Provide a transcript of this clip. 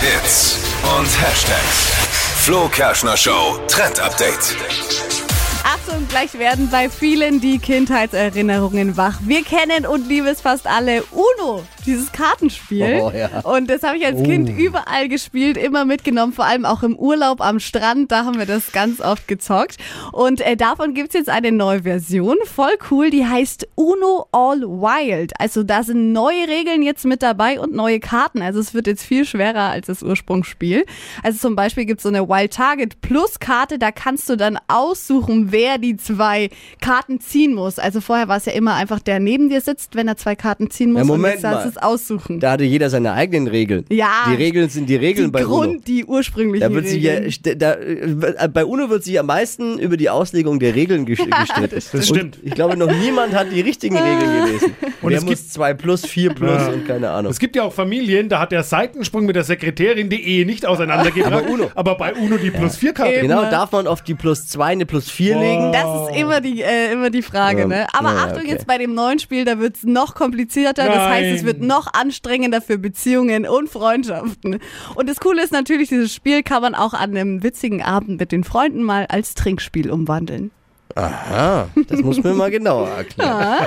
Hits und Hashtags. Flo Kerschner Show Trend Update. Achtung, gleich werden bei vielen die Kindheitserinnerungen wach. Wir kennen und lieben es fast alle. Uno, dieses Kartenspiel. Oh, ja. Und das habe ich als Kind überall gespielt, immer mitgenommen, vor allem auch im Urlaub am Strand. Da haben wir das ganz oft gezockt. Und äh, davon gibt's jetzt eine neue Version. Voll cool, die heißt Uno All Wild. Also da sind neue Regeln jetzt mit dabei und neue Karten. Also es wird jetzt viel schwerer als das Ursprungsspiel. Also zum Beispiel gibt's so eine Wild Target Plus Karte, da kannst du dann aussuchen, wer die zwei Karten ziehen muss. Also vorher war es ja immer einfach der neben dir sitzt, wenn er zwei Karten ziehen muss. Ja, Moment und jetzt mal. Aussuchen. Da hatte jeder seine eigenen Regeln. Ja. Die Regeln sind die Regeln die bei Grund, UNO. die ursprünglichen Da wird sich ja, da, äh, bei UNO wird sich am meisten über die Auslegung der Regeln ges- gestritten. Das stimmt. Und ich glaube, noch niemand hat die richtigen Regeln gelesen. Und Wer es muss gibt- 2 plus, 4 plus Ja. und keine Ahnung. Es gibt ja auch Familien, da hat der Seitensprung mit der Sekretärin die Ehe nicht auseinandergebracht. Aber Uno. Aber bei Uno die plus 4 Karte. Eben. Genau, darf man auf die plus 2 eine plus 4 legen? Das ist immer die, äh, immer die Frage, Ähm, ne? Aber naja, Achtung, okay. jetzt bei dem neuen Spiel, da wird's noch komplizierter. Das heißt, es Nein. wird noch anstrengender für Beziehungen und Freundschaften. Und das Coole ist natürlich, dieses Spiel kann man auch an einem witzigen Abend mit den Freunden mal als Trinkspiel umwandeln. Aha, das muss mir mal genauer erklären.